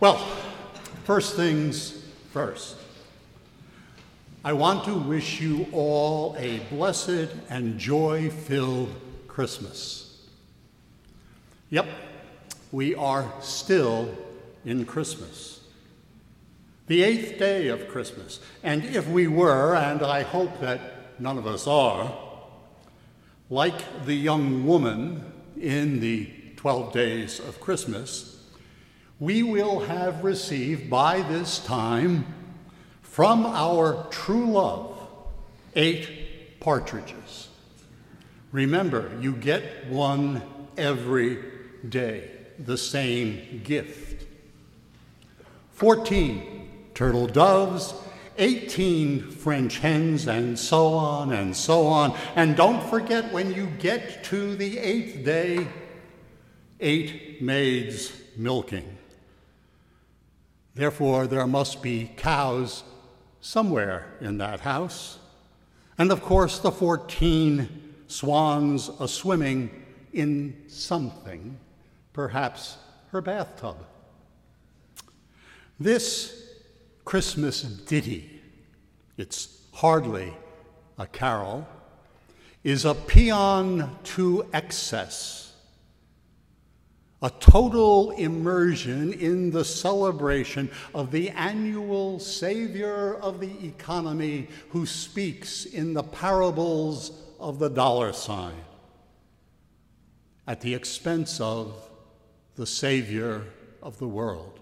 Well, first things first. I want to wish you all a blessed and joy filled Christmas. Yep, we are still in Christmas. The eighth day of Christmas. And if we were, and I hope that none of us are, like the young woman in the 12 days of Christmas, we will have received by this time from our true love eight partridges. Remember, you get one every day, the same gift. 14 turtle doves, 18 French hens, and so on and so on. And don't forget when you get to the eighth day, eight maids milking. Therefore, there must be cows somewhere in that house. And of course, the 14 swans a swimming in something, perhaps her bathtub. This Christmas ditty, it's hardly a carol, is a paean to excess a total immersion in the celebration of the annual Savior of the economy who speaks in the parables of the dollar sign at the expense of the Savior of the world.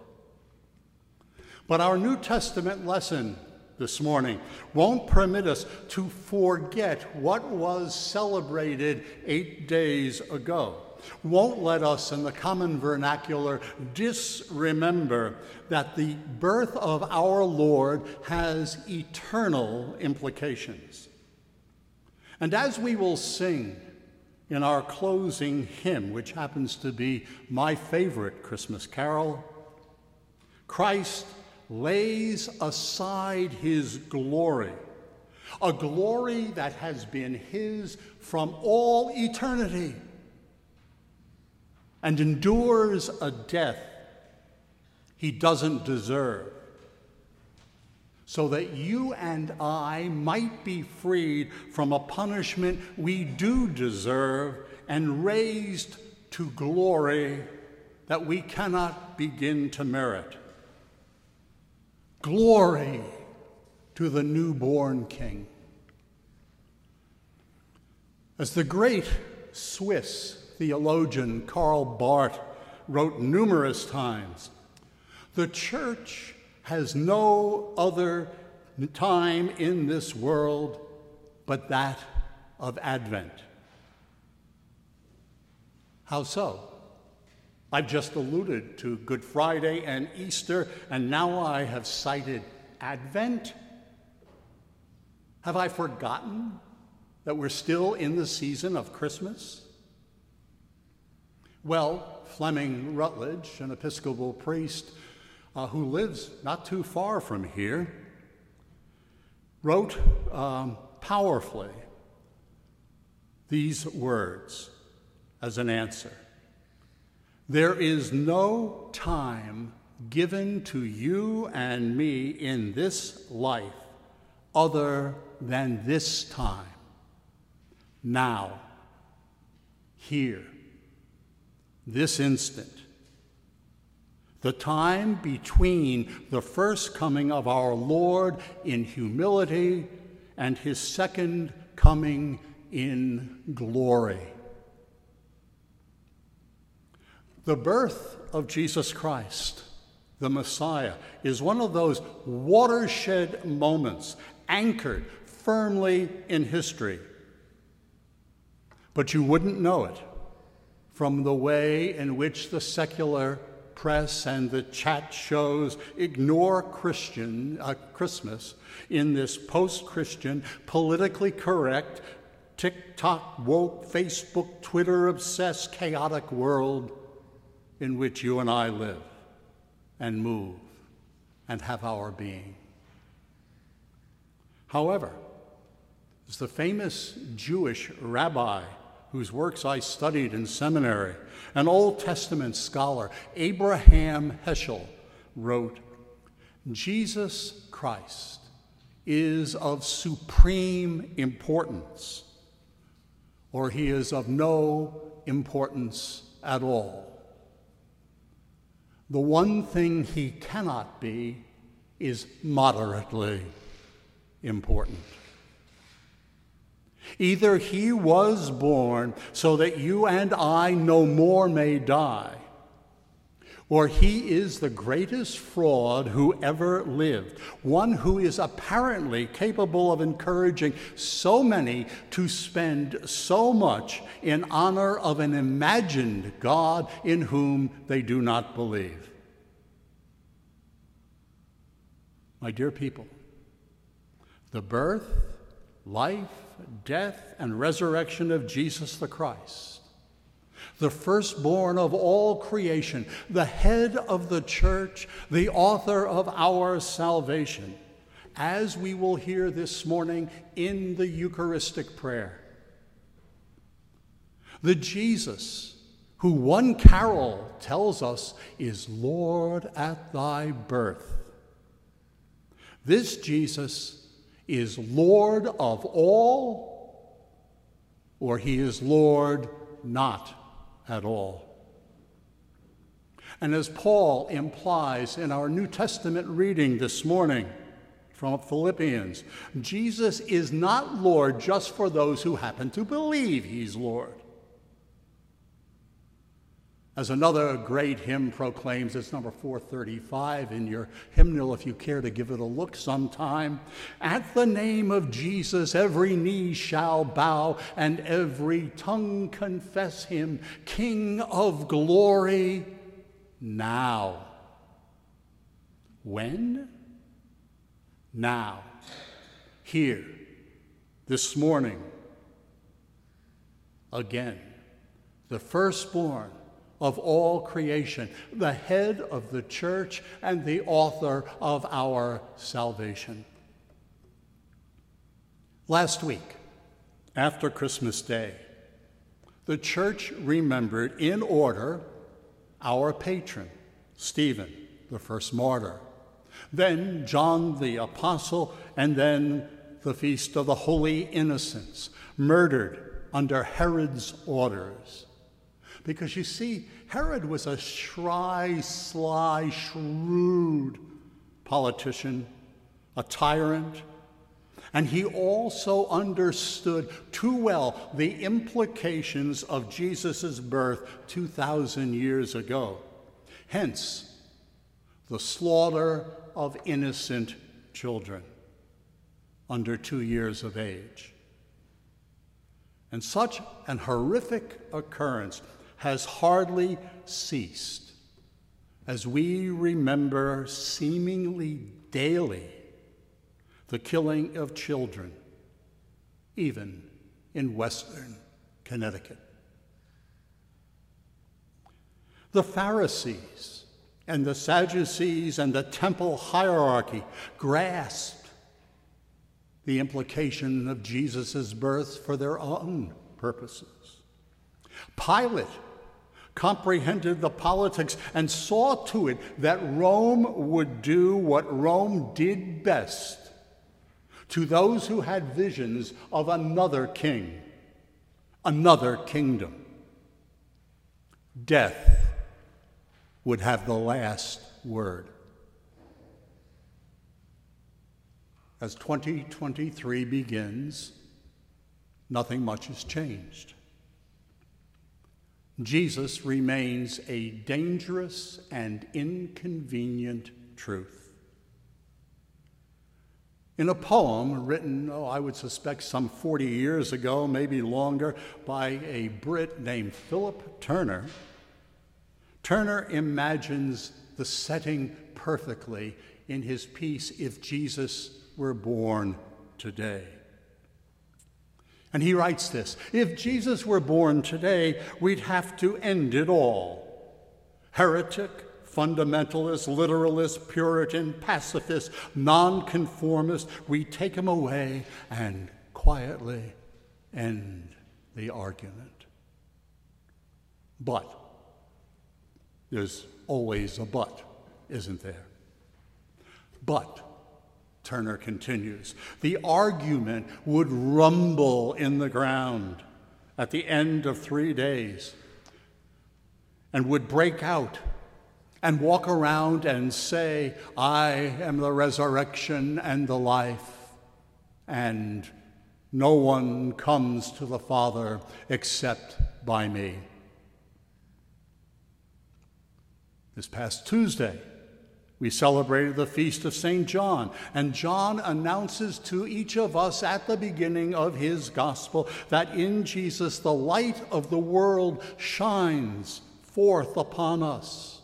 But our New Testament lesson this morning won't permit us to forget what was celebrated eight days ago won't let us, in the common vernacular, disremember that the birth of our Lord has eternal implications. And as we will sing in our closing hymn, which happens to be my favorite Christmas carol, Christ lays aside his glory, a glory that has been his from all eternity and endures a death he doesn't deserve, so that you and I might be freed from a punishment we do deserve and raised to glory that we cannot begin to merit. Glory to the newborn King. As the great Swiss theologian Karl Barth wrote numerous times The church has no other time in this world but that of Advent. How so? I've just alluded to Good Friday and Easter, and now I have cited Advent. Have I forgotten that we're still in the season of Christmas? Well, Fleming Rutledge, an Episcopal priest uh, who lives not too far from here, wrote um, powerfully these words as an answer. There is no time given to you and me in this life other than this time, now, here this instant. The time between the first coming of our Lord in humility and his second coming in glory. The birth of Jesus Christ, the Messiah, is one of those watershed moments anchored firmly in history. But you wouldn't know it from the way in which the secular press and the chat shows ignore Christian uh, Christmas in this post-Christian, politically correct, TikTok woke, Facebook, Twitter obsessed, chaotic world in which you and I live and move and have our being. However, as the famous Jewish rabbi whose works I studied in seminary, an Old Testament scholar, Abraham Heschel, wrote Jesus Christ is of supreme importance, or he is of no importance at all. The one thing he cannot be is moderately important. Either he was born so that you and I no more may die, or he is the greatest fraud who ever lived, one who is apparently capable of encouraging so many to spend so much in honor of an imagined God in whom they do not believe. My dear people, the birth, life, death, and resurrection of Jesus the Christ the firstborn of all creation, the head of the church, the author of our salvation, as we will hear this morning in the Eucharistic prayer. The Jesus who one carol tells us is Lord at thy birth. This Jesus is Lord of all, or he is Lord not at all. And as Paul implies in our New Testament reading this morning from Philippians, Jesus is not Lord just for those who happen to believe he's Lord. As another great hymn proclaims, it's number 435 in your hymnal if you care to give it a look sometime. At the name of Jesus, every knee shall bow and every tongue confess him King of glory now. When? Now. Here. This morning. Again. The firstborn of all creation, the head of the church and the author of our salvation. Last week, after Christmas Day, the church remembered in order our patron, Stephen, the first martyr, then John the Apostle, and then the Feast of the Holy Innocents, murdered under Herod's orders. Because you see, Herod was a sly, sly, shrewd politician, a tyrant, and he also understood too well the implications of Jesus' birth 2,000 years ago. Hence, the slaughter of innocent children under two years of age. And such an horrific occurrence has hardly ceased as we remember seemingly daily the killing of children, even in Western Connecticut. The Pharisees and the Sadducees and the temple hierarchy grasped the implication of Jesus' birth for their own purposes. Pilate comprehended the politics and saw to it that Rome would do what Rome did best to those who had visions of another king, another kingdom. Death would have the last word. As 2023 begins, nothing much has changed. Jesus remains a dangerous and inconvenient truth. In a poem written, oh, I would suspect some 40 years ago, maybe longer, by a Brit named Philip Turner, Turner imagines the setting perfectly in his piece, If Jesus Were Born Today. And he writes this If Jesus were born today, we'd have to end it all. Heretic, fundamentalist, literalist, Puritan, pacifist, nonconformist, we take him away and quietly end the argument. But, there's always a but. isn't there? But, Turner continues, the argument would rumble in the ground at the end of three days and would break out and walk around and say, I am the resurrection and the life, and no one comes to the Father except by me. This past Tuesday, we celebrated the feast of St. John, and John announces to each of us at the beginning of his gospel that in Jesus the light of the world shines forth upon us.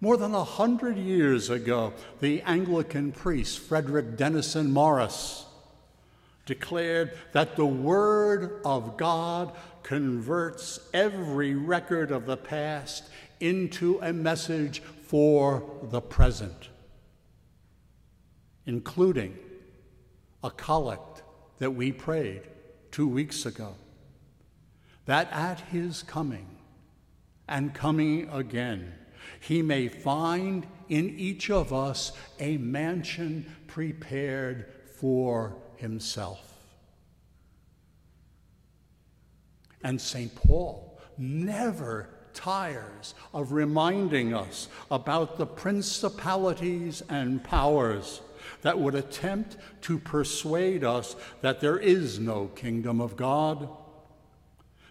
More than a hundred years ago, the Anglican priest Frederick Denison Maurice declared that the Word of God converts every record of the past into a message for the present, including a collect that we prayed two weeks ago that at his coming and coming again, he may find in each of us a mansion prepared for himself. And St. Paul never tires of reminding us about the principalities and powers that would attempt to persuade us that there is no kingdom of God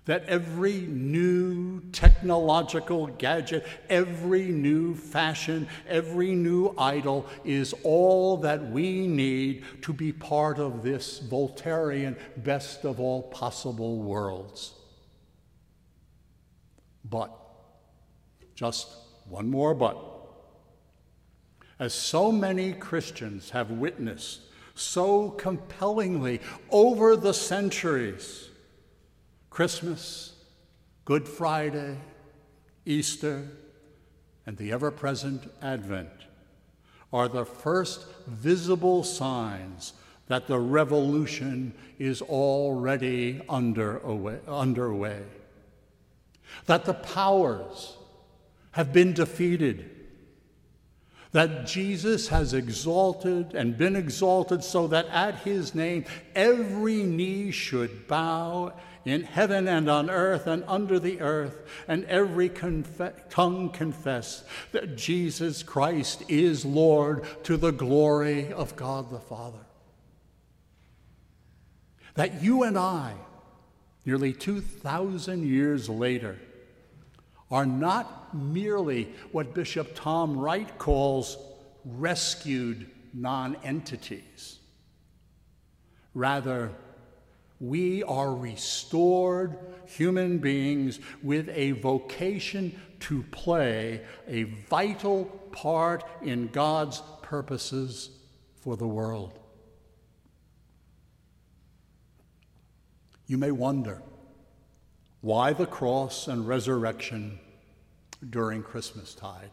that every new technological gadget, every new fashion, every new idol is all that we need to be part of this Voltairean best of all possible worlds. But, just one more but. As so many Christians have witnessed so compellingly over the centuries, Christmas, Good Friday, Easter, and the ever present Advent are the first visible signs that the revolution is already under, underway, that the powers have been defeated, that Jesus has exalted and been exalted so that at his name every knee should bow in heaven and on earth and under the earth, and every conf- tongue confess that Jesus Christ is Lord to the glory of God the Father. That you and I, nearly 2,000 years later, are not merely what Bishop Tom Wright calls rescued nonentities. Rather, we are restored human beings with a vocation to play a vital part in God's purposes for the world. You may wonder why the cross and resurrection during Christmastide.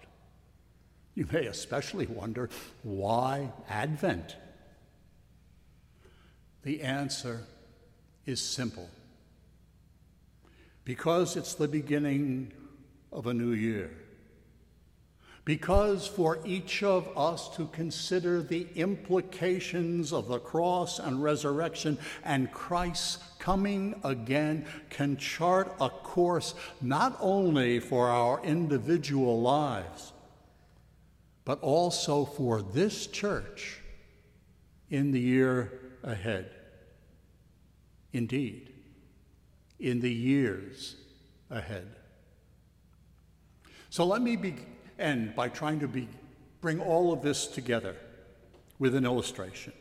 You may especially wonder why Advent. The answer is simple because it's the beginning of a new year. Because for each of us to consider the implications of the cross and resurrection and Christ's coming again can chart a course not only for our individual lives, but also for this church in the year ahead indeed, in the years ahead. So let me be, end by trying to be, bring all of this together with an illustration.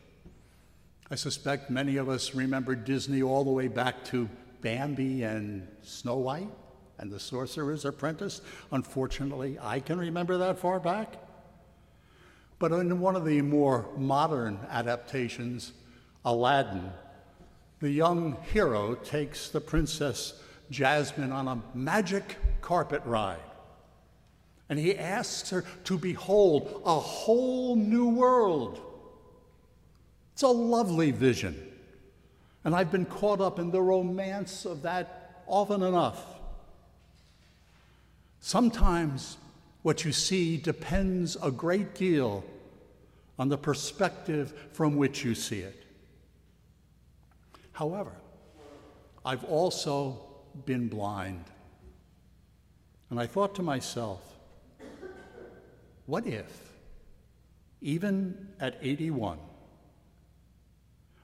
I suspect many of us remember Disney all the way back to Bambi and Snow White and the Sorcerer's Apprentice. Unfortunately, I can remember that far back. But in one of the more modern adaptations, Aladdin the young hero takes the princess Jasmine on a magic carpet ride. And he asks her to behold a whole new world. It's a lovely vision. And I've been caught up in the romance of that often enough. Sometimes What you see depends a great deal on the perspective from which you see it. However, I've also been blind. And I thought to myself, what if, even at 81,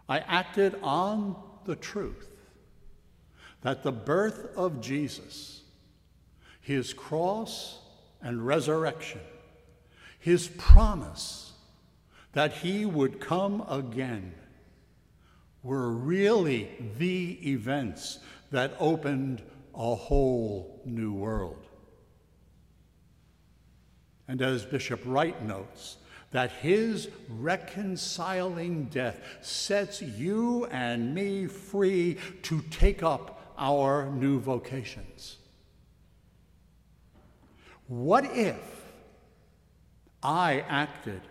I acted on the truth that the birth of Jesus, his cross and resurrection, his promise that he would come again, were really the events that opened a whole new world. And as Bishop Wright notes, that his reconciling death sets you and me free to take up our new vocations. What if I acted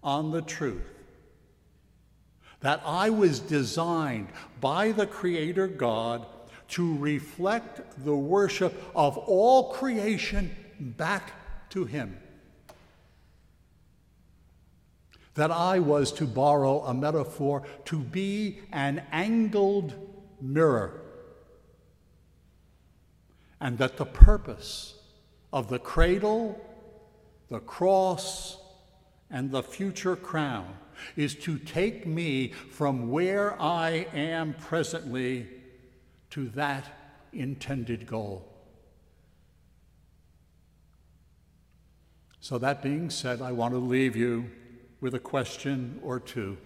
on the truth that I was designed by the Creator God to reflect the worship of all creation back to Him. That I was, to borrow a metaphor, to be an angled mirror. And that the purpose of the cradle, the cross, and the future crown is to take me from where I am presently to that intended goal. So, that being said, I want to leave you with a question or two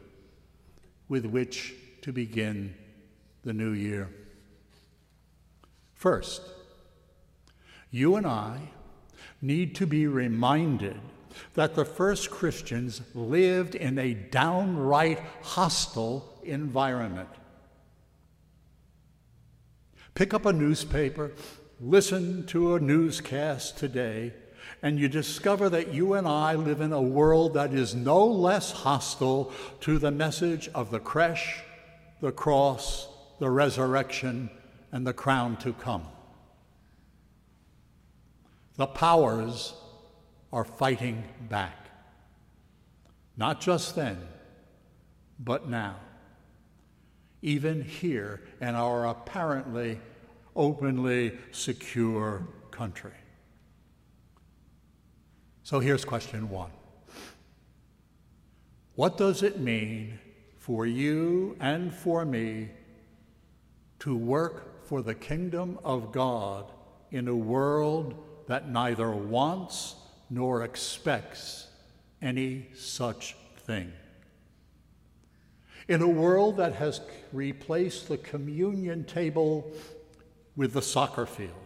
with which to begin the new year. First, you and I need to be reminded that the first Christians lived in a downright hostile environment. Pick up a newspaper, listen to a newscast today, and you discover that you and I live in a world that is no less hostile to the message of the creche, the cross, the resurrection, and the crown to come. The powers are fighting back. Not just then, but now. Even here in our apparently openly secure country. So here's question one What does it mean for you and for me to work for the kingdom of God in a world that neither wants nor expects any such thing. In a world that has replaced the communion table with the soccer field,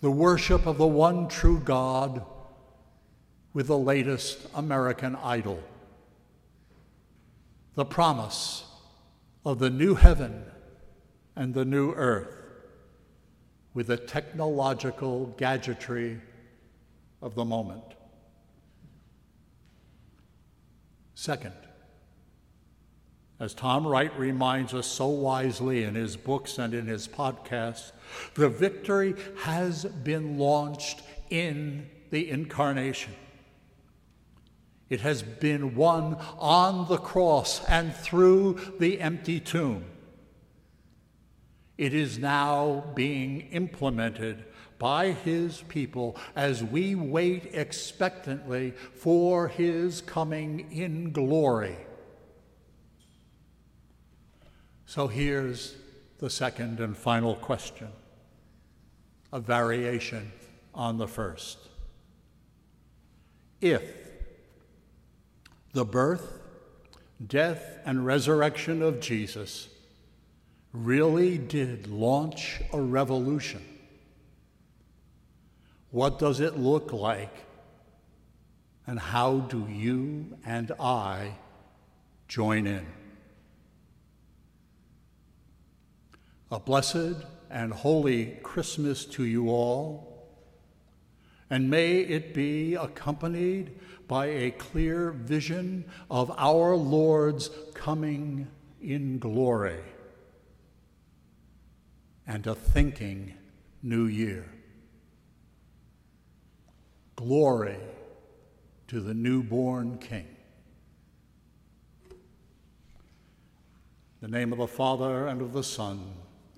the worship of the one true God with the latest American idol, the promise of the new heaven and the new earth with the technological gadgetry of the moment. Second, as Tom Wright reminds us so wisely in his books and in his podcasts, the victory has been launched in the incarnation. It has been won on the cross and through the empty tomb. It is now being implemented by his people as we wait expectantly for his coming in glory. So here's the second and final question, a variation on the first. If the birth, death, and resurrection of Jesus really did launch a revolution, what does it look like? And how do you and I join in? A blessed and holy Christmas to you all, and may it be accompanied by a clear vision of our Lord's coming in glory and a thinking new year. Glory to the newborn King. In the name of the Father, and of the Son,